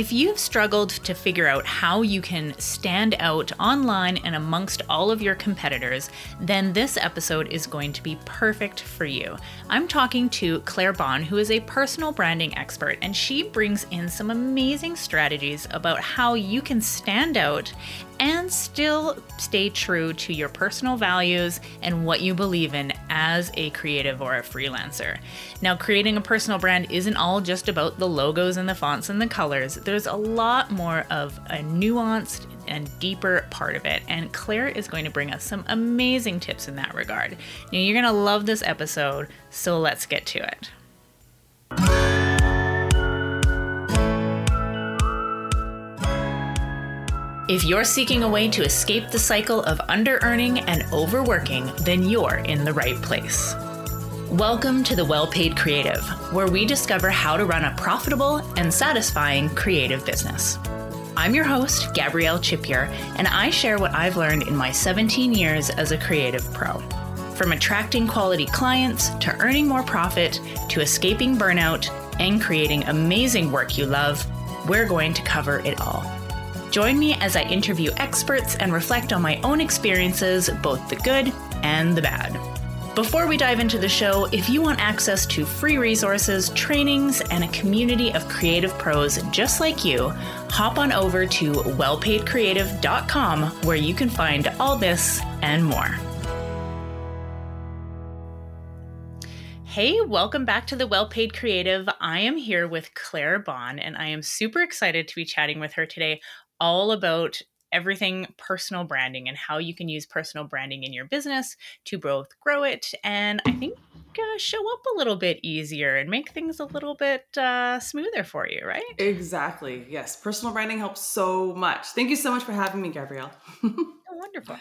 If you've struggled to figure out how you can stand out online and amongst all of your competitors, then this episode is going to be perfect for you. I'm talking to Claire Bahn, who is a personal branding expert, and she brings in some amazing strategies about how you can stand out and still stay true to your personal values and what you believe in as a creative or a freelancer. Now, creating a personal brand isn't all just about the logos and the fonts and the colors, there's a lot more of a nuanced and deeper part of it. And Claire is going to bring us some amazing tips in that regard. Now, you're going to love this episode, so let's get to it. If you're seeking a way to escape the cycle of under earning and overworking, then you're in the right place. Welcome to the Well Paid Creative, where we discover how to run a profitable and satisfying creative business. I'm your host, Gabrielle Chipier, and I share what I've learned in my 17 years as a creative pro. From attracting quality clients to earning more profit to escaping burnout and creating amazing work you love, we're going to cover it all. Join me as I interview experts and reflect on my own experiences, both the good and the bad. Before we dive into the show, if you want access to free resources, trainings, and a community of creative pros just like you, hop on over to wellpaidcreative.com where you can find all this and more. Hey, welcome back to the Well Paid Creative. I am here with Claire Bahn, and I am super excited to be chatting with her today all about everything personal branding and how you can use personal branding in your business to both grow it and I think uh, show up a little bit easier and make things a little bit uh, smoother for you, right? Exactly. Yes. Personal branding helps so much. Thank you so much for having me, Gabrielle. oh, wonderful.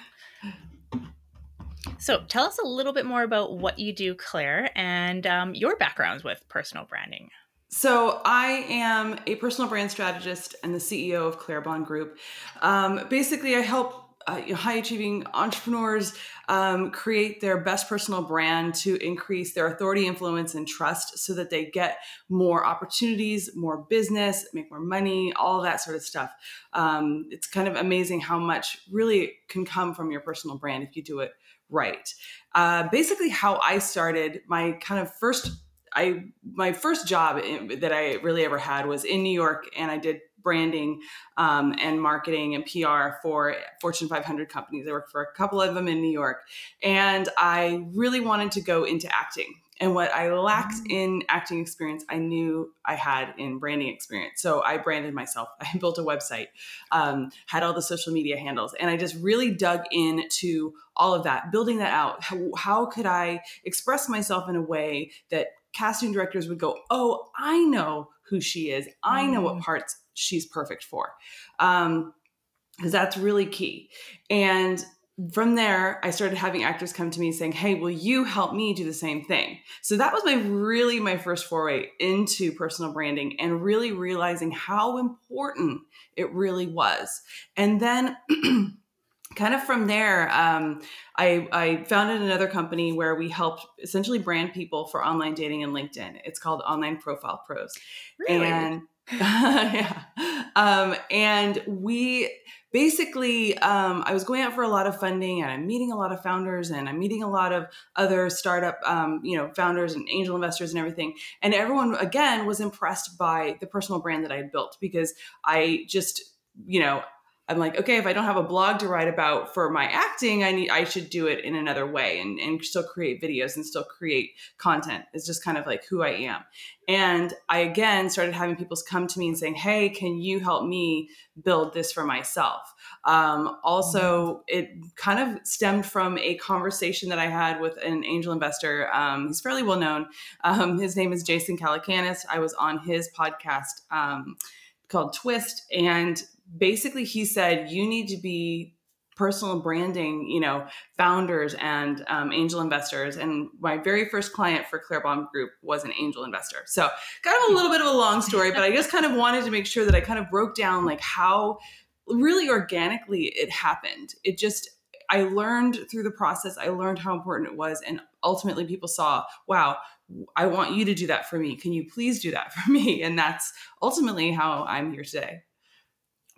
So, tell us a little bit more about what you do, Claire, and um, your backgrounds with personal branding. So I am a personal brand strategist and the CEO of Claire Bahn Group. Um, basically, I help uh, high achieving entrepreneurs um, create their best personal brand to increase their authority, influence, and trust so that they get more opportunities, more business, make more money, all that sort of stuff. Um, it's kind of amazing how much really can come from your personal brand if you do it right. Uh, basically, how I started my kind of first I my first job that I really ever had was in New York, and I did branding um, and marketing and PR for Fortune 500 companies. I worked for a couple of them in New York, and I really wanted to go into acting. And what I lacked mm. in acting experience, I knew I had in branding experience. So I branded myself. I built a website, um, had all the social media handles, and I just really dug into all of that, building that out. How, how could I express myself in a way that casting directors would go, "Oh, I know who she is. I know what mm. parts she's perfect for," because um, that's really key. And from there, I started having actors come to me saying, "Hey, will you help me do the same thing?" So that was my really my first foray into personal branding and really realizing how important it really was. And then kind of from there, um, I, I, founded another company where we helped essentially brand people for online dating and LinkedIn. It's called Online Profile Pros. Really? And yeah. Um, and we basically, um, I was going out for a lot of funding and I'm meeting a lot of founders and I'm meeting a lot of other startup, um, you know, founders and angel investors and everything. And everyone, again, was impressed by the personal brand that I had built because I just, you know, I'm like, okay, if I don't have a blog to write about for my acting, I need I should do it in another way and, and still create videos and still create content. It's just kind of like who I am. And I again started having people come to me and saying, Hey, can you help me build this for myself? Um, also, mm-hmm. it kind of stemmed from a conversation that I had with an angel investor. Um, he's fairly well known. Um, his name is Jason Calacanis. I was on his podcast um, called Twist. And basically he said you need to be personal branding, you know, founders and um, angel investors. And my very first client for Claire Bahn Group was an angel investor. So kind of a little bit of a long story, but I just kind of wanted to make sure that I kind of broke down like how really organically it happened. It just I learned through the process, I learned how important it was. And ultimately, people saw, wow, I want you to do that for me. Can you please do that for me? And that's ultimately how I'm here today.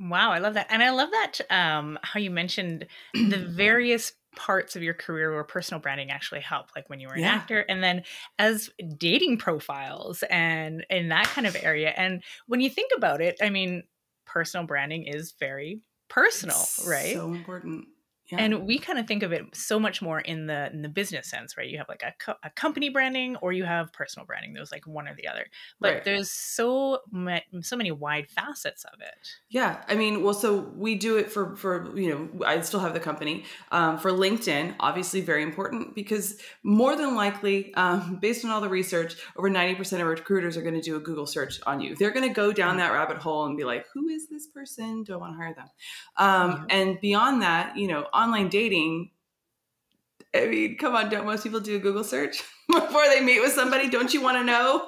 Wow, I love that. And I love that um, how you mentioned the various parts of your career where personal branding actually helped like when you were an yeah. actor and then as dating profiles and in that kind of area and when you think about it i mean personal branding is very personal it's right so important yeah. And we kind of think of it so much more in the in the business sense, right? You have like a, co- a company branding or you have personal branding. There's like one or the other. But right. there's so ma- so many wide facets of it. Yeah, I mean, well, so we do it for for you know, I still have the company um, for LinkedIn. Obviously, very important because more than likely, um, based on all the research, over ninety percent of recruiters are going to do a Google search on you. They're going to go down that rabbit hole and be like, "Who is this person? Do I want to hire them?" Um, yeah. And beyond that, you know online dating, I mean, come on, don't most people do a Google search before they meet with somebody? Don't you want to know?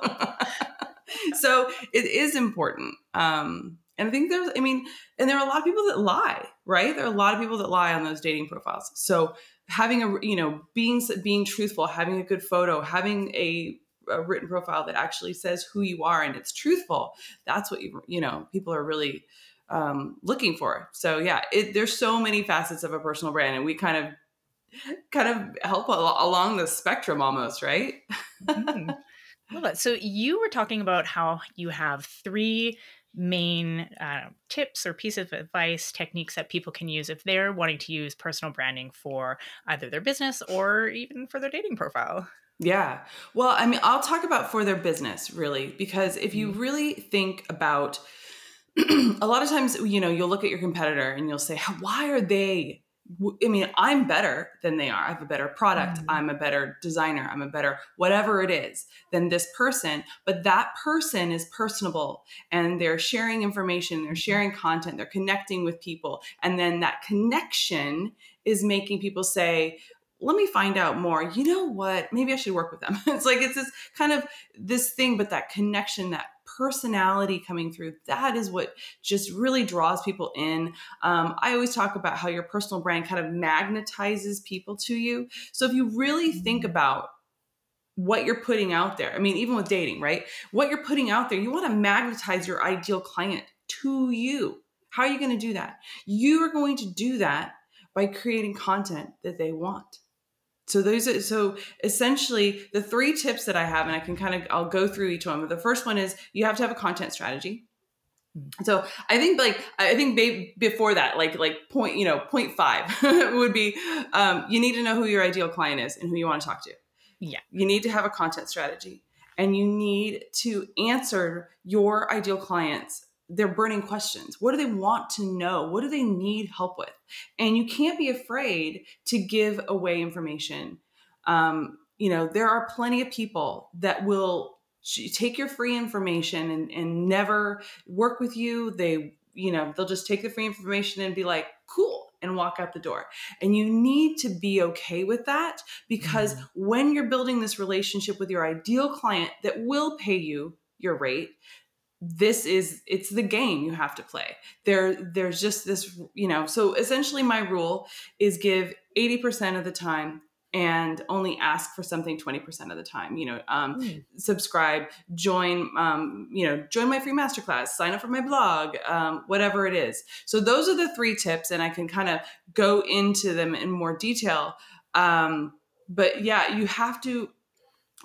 so it is important. Um, and I think there's, I mean, and there are a lot of people that lie, right? There are a lot of people that lie on those dating profiles. So having a, you know, being being truthful, having a good photo, having a, a written profile that actually says who you are and it's truthful. That's what you, you know, people are really um, looking for. So yeah, it, there's so many facets of a personal brand, and we kind of kind of help al- along the spectrum almost, right? mm-hmm. Love it. So you were talking about how you have three main uh, tips or pieces of advice, techniques that people can use if they're wanting to use personal branding for either their business or even for their dating profile. Yeah. Well, I mean, I'll talk about for their business really, because if you mm-hmm. really think about a lot of times, you know, you'll look at your competitor and you'll say, why are they? I mean, I'm better than they are. I have a better product. Mm-hmm. I'm a better designer. I'm a better whatever it is than this person. But that person is personable and they're sharing information, they're mm-hmm. sharing content, they're connecting with people. And then that connection is making people say, let me find out more. You know what? Maybe I should work with them. it's like it's this kind of this thing, but that connection, that personality coming through. That is what just really draws people in. Um, I always talk about how your personal brand kind of magnetizes people to you. So if you really think mm-hmm. about what you're putting out there, I mean, even with dating, right? What you're putting out there, you want to magnetize your ideal client to you. How are you going to do that? You are going to do that by creating content that they want so those are so essentially the three tips that I have, and I can kind of I'll go through each one. But the first one is you have to have a content strategy. Hmm. So I think like I think before that, like like point you know point five would be um, you need to know who your ideal client is and who you want to talk to. Yeah, you need to have a content strategy, and you need to answer your ideal clients their burning questions. What do they want to know? What do they need help with? And you can't be afraid to give away information. Um, you know, there are plenty of people that will take your free information and, and never work with you. They, you know, they'll just take the free information and be like, cool, and walk out the door. And you need to be okay with that because mm-hmm. when you're building this relationship with your ideal client that will pay you your rate, this is it's the game you have to play there there's just this you know so essentially my rule is give 80% of the time and only ask for something 20% of the time you know um, mm. subscribe join um, you know join my free masterclass sign up for my blog um, whatever it is so those are the three tips and i can kind of go into them in more detail um, but yeah you have to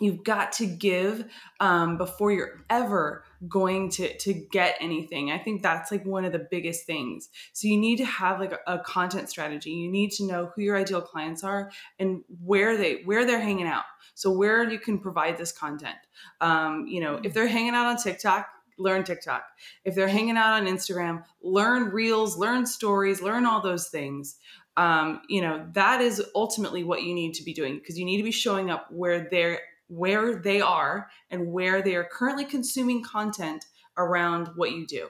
you've got to give um, before you're ever going to to get anything. I think that's like one of the biggest things. So you need to have like a, a, content strategy. You need to know who your ideal clients are and where they where they're hanging out. So where you can provide this content. Um, you know if they're hanging out on tiktok learn tiktok. If they're hanging out on instagram learn reels learn stories learn all those things. Um, you know that is ultimately what you need to be doing because you need to be showing up where they're where they are and where they are currently consuming content around what you do.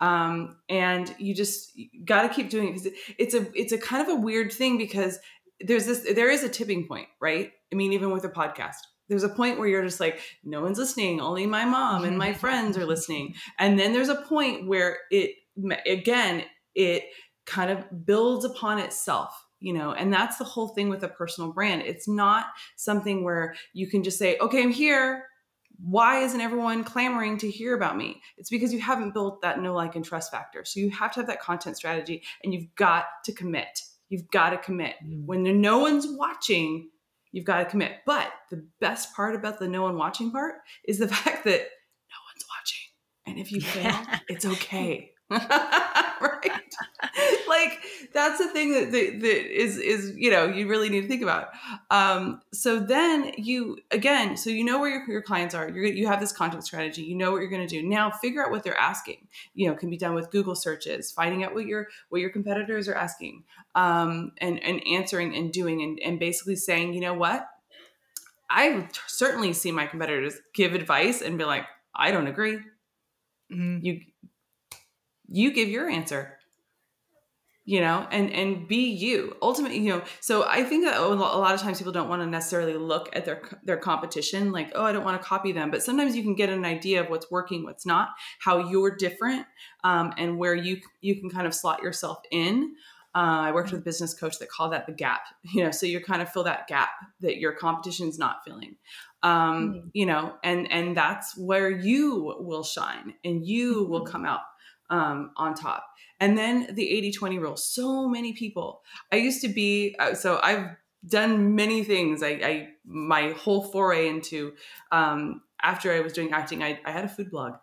Um, and you just got to keep doing it because it's a it's a kind of a weird thing because there's this there is a tipping point, right? I mean, even with a podcast, there's a point where you're just like, no one's listening, only my mom and my friends are listening, and then there's a point where it again it kind of builds upon itself you know and that's the whole thing with a personal brand. It's not something where you can just say okay i'm here. Why isn't everyone clamoring to hear about me? It's because you haven't built that know like and trust factor. So you have to have that content strategy and you've got to commit. You've got to commit. Mm. when no one's watching you've got to commit. But the best part about the no one watching part is the fact that no one's watching. And if you fail it's okay. Right like that's the thing that, that, that is is you know you really need to think about. Um so then you again so you know where your, your clients are. You're you have this content strategy. You know what you're going to do. Now figure out what they're asking. You know can be done with google searches finding out what your what your competitors are asking um and and answering and doing and, and basically saying you know what? I certainly see my competitors give advice and be like i don't agree mm-hmm. you you give your answer you know and and be you ultimately you know so i think that a lot of times people don't want to necessarily look at their their competition like oh i don't want to copy them but sometimes you can get an idea of what's working what's not how you're different um, and where you you can kind of slot yourself in uh, i worked with a business coach that called that the gap you know so you kind of fill that gap that your competition is not filling um, mm-hmm. you know and and that's where you will shine and you will mm-hmm. come out um, on top. And then the 80 20 rule. So many people. I used to be, uh, so I've done many things. I, I my whole foray into, um, after I was doing acting, I, I had a food blog.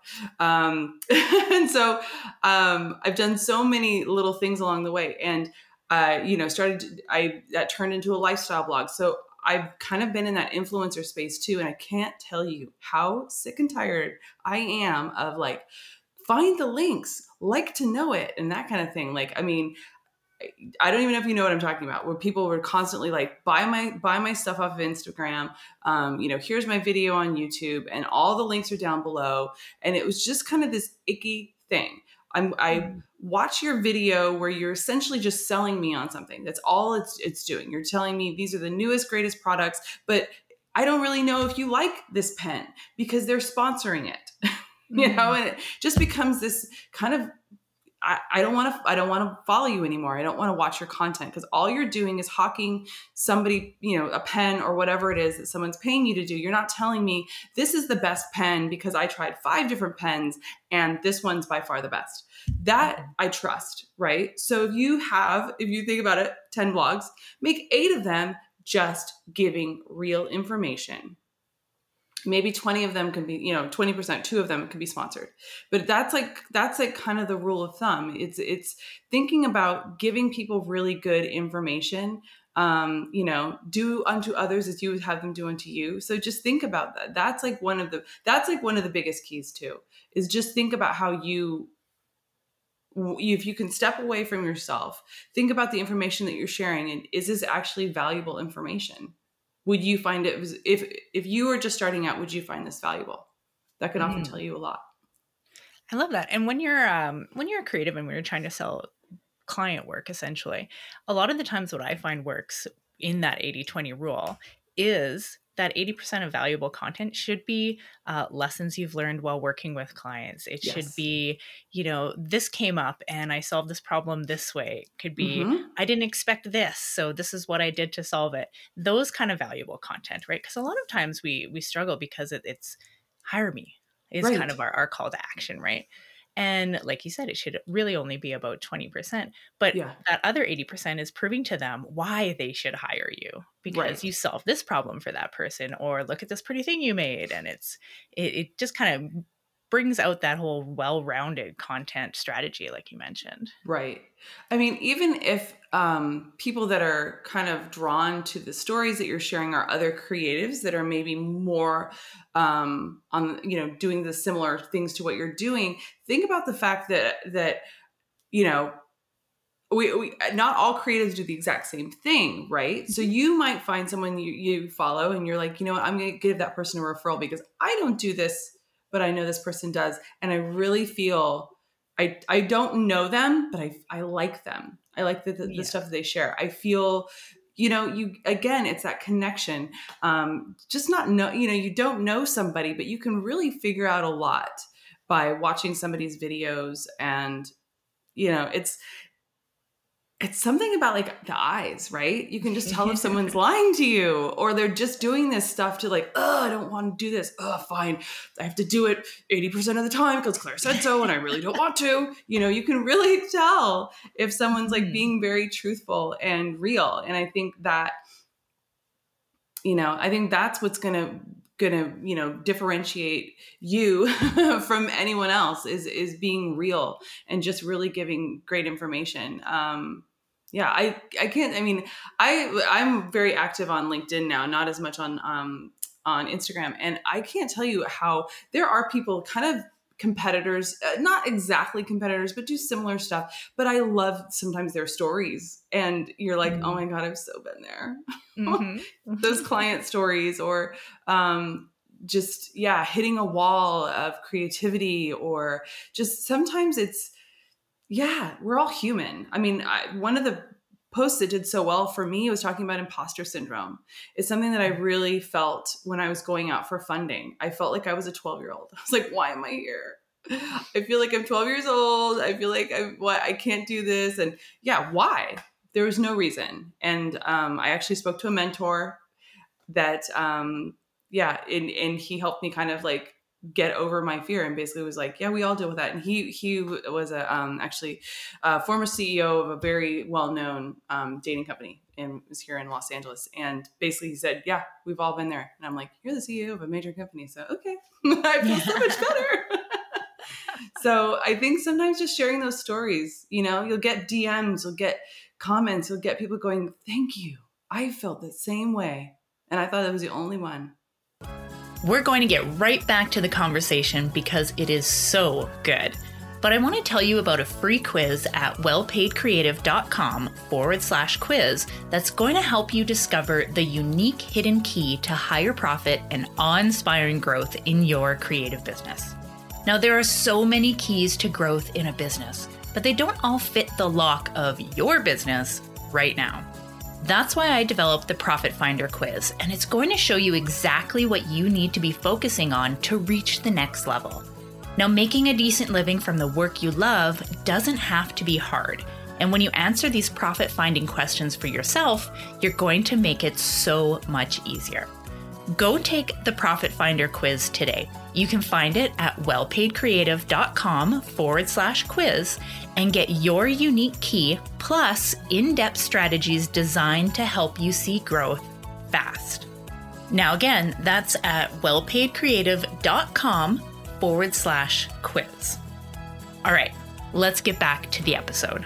Um, and so um, I've done so many little things along the way. And, uh, you know, started, I, that turned into a lifestyle blog. So I've kind of been in that influencer space too. And I can't tell you how sick and tired I am of like, find the links, like to know it, and that kind of thing. Like, I mean, I don't even know if you know what I'm talking about. Where people were constantly like, buy my buy my stuff off of Instagram. Um, you know, here's my video on YouTube, and all the links are down below. And it was just kind of this icky thing. I'm, I mm. watch your video where you're essentially just selling me on something. That's all it's it's doing. You're telling me these are the newest, greatest products, but I don't really know if you like this pen because they're sponsoring it. you know mm-hmm. and it just becomes this kind of I, I don't want to I don't want to follow you anymore. I don't want to watch your content because all you're doing is hawking somebody, you know, a pen or whatever it is that someone's paying you to do. You're not telling me this is the best pen because I tried five different pens and this one's by far the best. That I trust, right? So if you have, if you think about it, 10 blogs, make eight of them just giving real information maybe 20 of them can be you know 20% two of them can be sponsored. But that's like that's like kind of the rule of thumb. It's it's thinking about giving people really good information um, you know do unto others as you would have them do unto you. So just think about that. That's like one of the that's like one of the biggest keys too is just think about how you if you can step away from yourself think about the information that you're sharing and is this actually valuable information would you find it if if you were just starting out would you find this valuable? That could often mm. tell you a lot. I love that. And when you're um when you're creative and when you're trying to sell client work essentially a lot of the times what i find works in that 80-20 rule is that 80% of valuable content should be uh, lessons you've learned while working with clients. It yes. should be, you know, this came up and I solved this problem this way. It could be, mm-hmm. I didn't expect this, so this is what I did to solve it. Those kind of valuable content, right? Because a lot of times we we struggle because it, it's hire me is right. kind of our, our call to action, right? And like you said, it should really only be about 20%. But yeah. that other 80% is proving to them why they should hire you because right. you solved this problem for that person or look at this pretty thing you made. And it's, it, it just kind of brings out that whole well-rounded content strategy like you mentioned. Right. I mean even if um, people that are kind of drawn to the stories that you're sharing are other creatives that are maybe more um, on you know doing the similar things to what you're doing think about the fact that that you know we, we not all creatives do the exact same thing right? So mm-hmm. you might find someone you, you follow and you're like you know what? I'm going to give that person a referral because i don't do this but I know this person does. And I really feel I I don't know them, but I I like them. I like the, the, yeah. the stuff that they share. I feel you know you again it's that connection um just not know you know you don't know somebody but you can really figure out a lot by watching somebody's videos and you know it's it's something about like the eyes, right? You can just tell if someone's lying to you or they're just doing this stuff to like, oh, I don't want to do this. Oh, fine. I have to do it 80% of the time because Claire said so and I really don't want to. You know, you can really tell if someone's like mm. being very truthful and real. And I think that, you know, I think that's what's going to gonna you know differentiate you from anyone else is is being real and just really giving great information um yeah i i can't i mean i i'm very active on linkedin now not as much on um on instagram and i can't tell you how there are people kind of competitors uh, not exactly competitors but do similar stuff but i love sometimes their stories and you're like oh mm-hmm. oh my god i've so been there mm-hmm. those client stories or um just yeah hitting a wall of creativity or just sometimes it's yeah, we're all human. I mean, I, one of the posts that did so well for me was talking about imposter syndrome. It's something that I really felt when I was going out for funding. I felt like I was a 12 year old. I was like, why am I here? I feel like I'm 12 years old. I feel like I what I can't do this. And yeah, why? There was no reason. And um, I actually spoke to a mentor that um, yeah, and and he helped me kind of like get over my fear and basically was like yeah we all deal with that. And he he was a um, actually a former ceo of a very well-known um, dating company and was here in los angeles. And basically he said yeah we've all been there. And i'm like you're the ceo of a major company so okay. I feel so much better. So i think sometimes just sharing those stories you know you'll get dms you'll get comments you'll get people going thank you. I felt the same way. And i thought i was the only one we're going to get right back to the conversation because it is so good. But I want to tell you about a free quiz at wellpaidcreative.com forward slash quiz that's going to help you discover the unique hidden key to higher profit and awe inspiring growth in your creative business. Now, there are so many keys to growth in a business, but they don't all fit the lock of your business right now. That's why I developed the Profit Finder quiz, and it's going to show you exactly what you need to be focusing on to reach the next level. Now, making a decent living from the work you love doesn't have to be hard. And when you answer these profit finding questions for yourself, you're going to make it so much easier. Go take the Profit Finder quiz today. You can find it at wellpaidcreative.com forward slash quiz and get your unique key plus in depth strategies designed to help you see growth fast. Now, again, that's at wellpaidcreative.com forward slash quiz. All right, let's get back to the episode.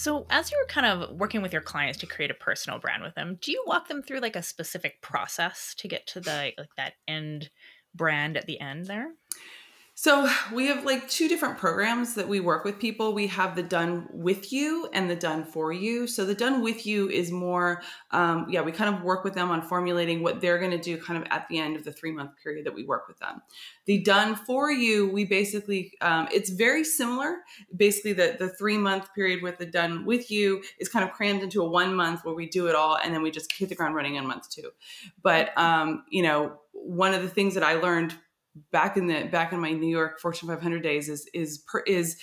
So, as you're kind of working with your clients to create a personal brand with them, do you walk them through like a specific process to get to the like that end brand at the end there? So we have like two different programs that we work with people. We have the done with you and the done for you. So the done with you is more, um, yeah, we kind of work with them on formulating what they're going to do kind of at the end of the three month period that we work with them. The done for you, we basically, um, it's very similar. Basically, the, the three month period with the done with you is kind of crammed into a one month where we do it all and then we just hit the ground running in month two. But, um, you know, one of the things that I learned back in the back in my New York Fortune 500 days is is per, is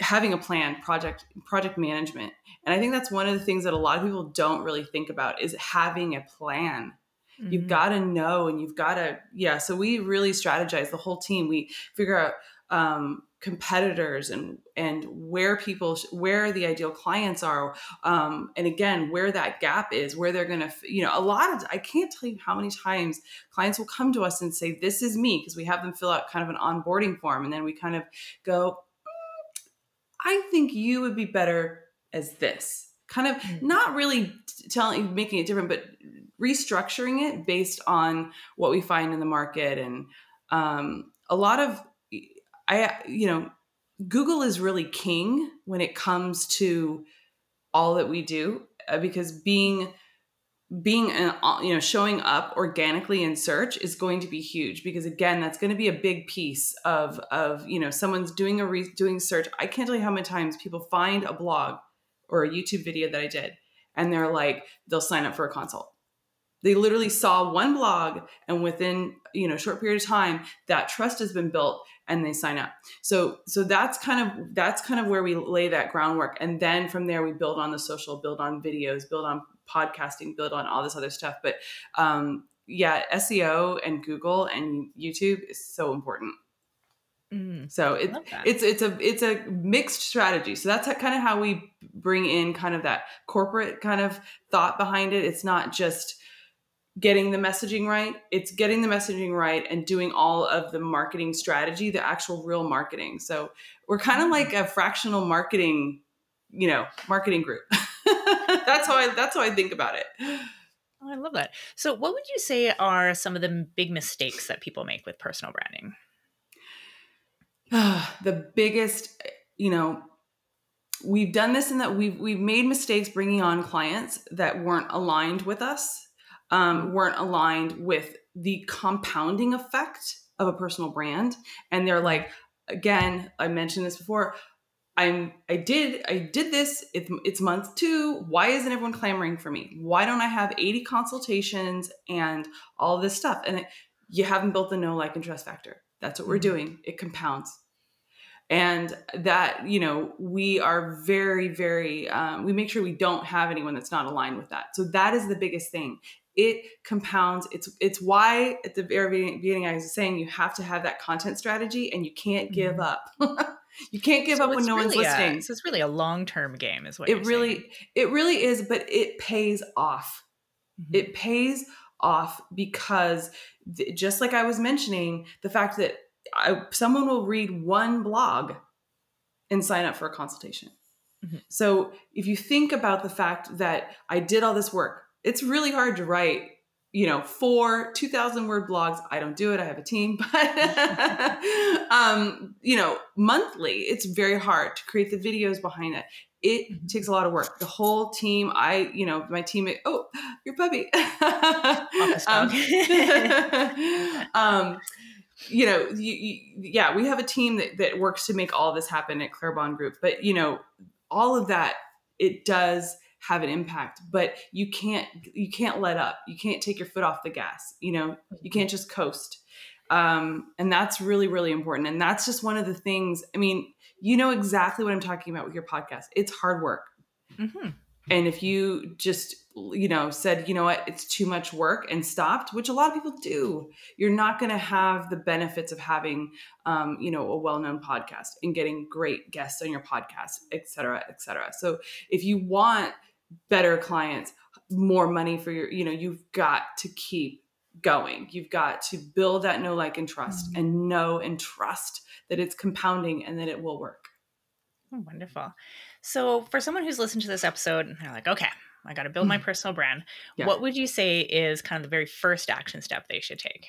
having a plan, project project management. And I think that's one of the things that a lot of people don't really think about is having a plan. Mm-hmm. You've got to know and you've got to yeah, so we really strategize the whole team. We figure out um, competitors and and where people where the ideal clients are um, and again where that gap is where they're gonna you know a lot of i can't tell you how many times clients will come to us and say this is me because we have them fill out kind of an onboarding form and then we kind of go mm, i think you would be better as this kind of mm. not really telling making it different but restructuring it based on what we find in the market and um, a lot of I, you know, Google is really king when it comes to all that we do uh, because being being an, uh, you know showing up organically in search is going to be huge because again that's going to be a big piece of of you know someone's doing a re- doing search. I can't tell you how many times people find a blog or a youtube video that i did and they're like they'll sign up for a consult. They literally saw one blog and within, you know, short period of time, that trust has been built and they sign up. So so that's kind of that's kind of where we lay that groundwork and then from there we build on the social, build on videos, build on podcasting, build on all this other stuff. But um yeah, SEO and Google and YouTube is so important. Mm, so it, it's it's a it's a mixed strategy. So that's kind of how we bring in kind of that corporate kind of thought behind it. It's not just getting the messaging right. It's getting the messaging right and doing all of the marketing strategy, the actual real marketing. So we're kind of like a fractional marketing, you know, marketing group. that's how I that's how I think about it. Oh, I love that. So what would you say are some of the big mistakes that people make with personal branding? the biggest, you know, we've done this in that we've we've made mistakes bringing on clients that weren't aligned with us, um, weren't aligned with the compounding effect of a personal brand, and they're like, again, I mentioned this before. I'm I did I did this. It's, it's month two. Why isn't everyone clamoring for me? Why don't I have 80 consultations and all this stuff? And it, you haven't built the no like and trust factor. That's what we're mm-hmm. doing. It compounds. And that, you know, we are very, very, um, we make sure we don't have anyone that's not aligned with that. So that is the biggest thing. It compounds. It's it's why at the very beginning I was saying you have to have that content strategy and you can't give mm-hmm. up. you can't give so up when no really one's listening. A, so it's really a long term game, is what it really saying. it really is. But it pays off. Mm-hmm. It pays off because just like I was mentioning, the fact that I, someone will read one blog and sign up for a consultation. Mm-hmm. So if you think about the fact that I did all this work, it's really hard to write, you know, four 2000 word blogs. I don't do it. I have a team, but, um, you know, monthly, it's very hard to create the videos behind it it mm-hmm. takes a lot of work. The whole team, I, you know, my teammate, oh, your puppy. um, um, you know, you, you, yeah, we have a team that, that works to make all this happen at Claire Bahn Group. But, you know, all of that, it does have an impact but you can't you can't let up you can't take your foot off the gas you know you can't just coast um, and that's really really important and that's just one of the things i mean you know exactly what I'm talking about with your podcast. It's hard work. Mm-hmm. And if you just, you know, said, you know what, it's too much work and stopped, which a lot of people do, you're not going to have the benefits of having, um, you know, a well-known podcast and getting great guests on your podcast, et cetera, et cetera. So if you want better clients, more money for your, you know, you've got to keep going. You've got to build that know, like, and trust mm-hmm. and know and trust that it's compounding and that it will work. Oh, wonderful. So, for someone who's listened to this episode and they're like, okay, I got to build my mm-hmm. personal brand, yeah. what would you say is kind of the very first action step they should take?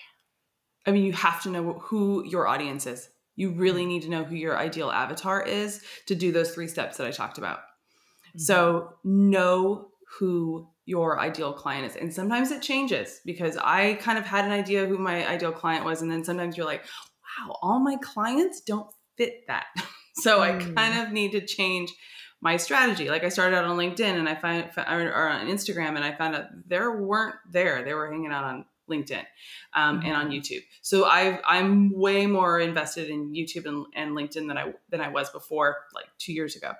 I mean, you have to know who your audience is. You really mm-hmm. need to know who your ideal avatar is to do those three steps that I talked about. Mm-hmm. So, know who your ideal client is. And sometimes it changes because I kind of had an idea who my ideal client was. And then sometimes you're like, wow, all my clients don't fit that. so mm. I kind mm. of need to change my strategy. Like I started out on LinkedIn and I find or on Instagram and I found out there weren't there. They were hanging out on LinkedIn um, mm-hmm. and on mm-hmm. YouTube. So I I'm way more invested in YouTube and, and LinkedIn than I than I was before, like two years ago.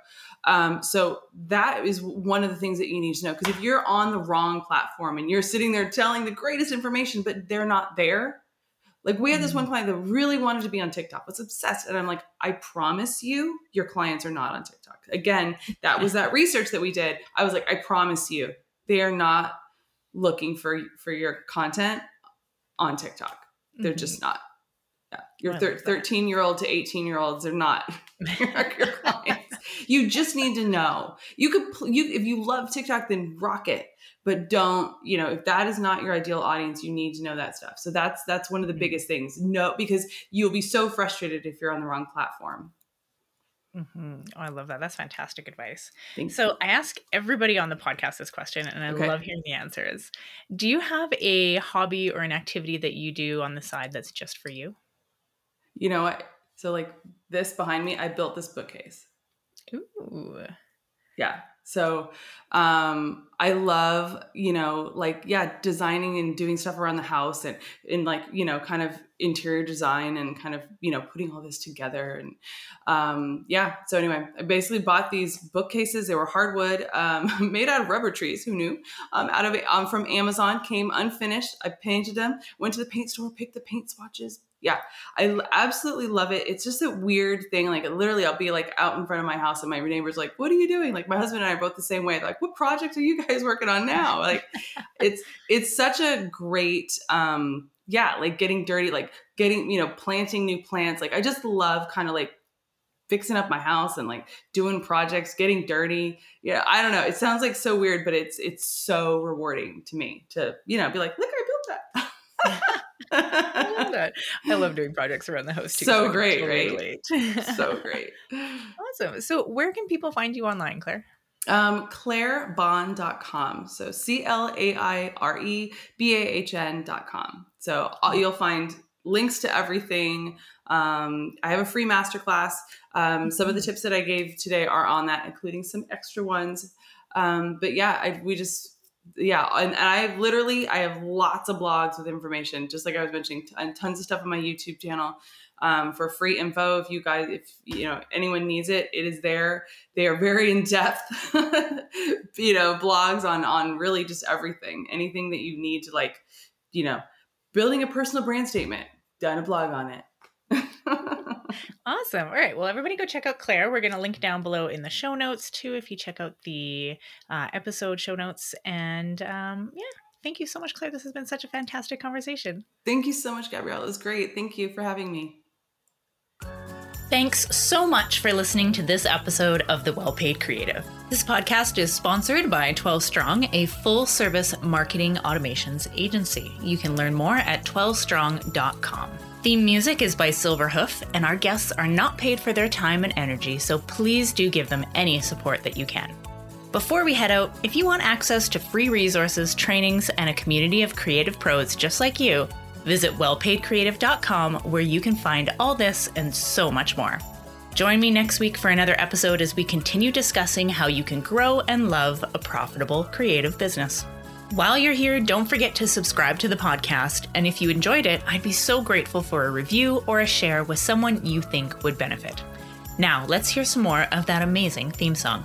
Um, so that is one of the things that you need to know because if you're on the wrong platform and you're sitting there telling the greatest information, but they're not there. Like we had this one mm-hmm. client that really wanted to be on TikTok, was obsessed, and I'm like, I promise you, your clients are not on TikTok. Again, that was that research that we did. I was like, I promise you, they are not looking for for your content on TikTok. They're mm-hmm. just not. Your thir- 13 year old to 18 year olds are not your clients. You just need to know. You could you if you love TikTok, then rock it. But don't, you know, if that is not your ideal audience, you need to know that stuff. So that's that's one of the mm-hmm. biggest things. No, because you'll be so frustrated if you're on the wrong platform. Mm-hmm. Oh, I love that. That's fantastic advice. so I ask everybody on the podcast this question, and I okay. love hearing the answers. Do you have a hobby or an activity that you do on the side that's just for you? You know what? So like this behind me, I built this bookcase. Ooh. Yeah. So um, I love, you know, like, yeah, designing and doing stuff around the house and in like, you know, kind of interior design and kind of, you know, putting all this together. And um, yeah, so anyway, I basically bought these bookcases. They were hardwood, um, made out of rubber trees. Who knew? Um, out of um, from Amazon, came unfinished. I painted them, went to the paint store, picked the paint swatches, yeah, I absolutely love it. It's just a weird thing. Like literally, I'll be like out in front of my house, and my neighbor's like, "What are you doing?" Like my husband and I are both the same way. Like, what project are you guys working on now? Like, it's it's such a great, um, yeah, like getting dirty, like getting you know planting new plants. Like I just love kind of like fixing up my house and like doing projects, getting dirty. Yeah, I don't know. It sounds like so weird, but it's it's so rewarding to me to you know be like, look, I built that. I love that. I love doing projects around the house too. So, so great, right? so great. Awesome. So where can people find you online, Claire? Um, clairebahn.com. So C L A I R E B A H N.com. So uh, you'll find links to everything. Um, I have a free masterclass. Um, some of the mm-hmm. tips that I gave today are on that, including some extra ones. Um, but yeah, I, we just yeah and, and i literally i have lots of blogs with information just like i was mentioning and tons of stuff on my youtube channel um, for free info. If you guys if you know anyone needs it it is there. They are very in-depth you know blogs on on really just everything. Anything that you need to like you know building a personal brand statement done a blog on it Awesome. All right. Well, everybody go check out Claire. We're going to link down below in the show notes too if you check out the uh, episode show notes. And um, yeah, thank you so much, Claire. This has been such a fantastic conversation. Thank you so much, Gabrielle. It was great. Thank you for having me. Thanks so much for listening to this episode of The Well Paid Creative. This podcast is sponsored by 12 Strong, a full service marketing automations agency. You can learn more at 12strong.com. Theme music is by Silverhoof, and our guests are not paid for their time and energy, so please do give them any support that you can. Before we head out, if you want access to free resources, trainings, and a community of creative pros just like you, visit wellpaidcreative.com where you can find all this and so much more. Join me next week for another episode as we continue discussing how you can grow and love a profitable creative business. While you're here, don't forget to subscribe to the podcast. And if you enjoyed it, I'd be so grateful for a review or a share with someone you think would benefit. Now, let's hear some more of that amazing theme song.